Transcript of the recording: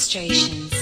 demonstrations.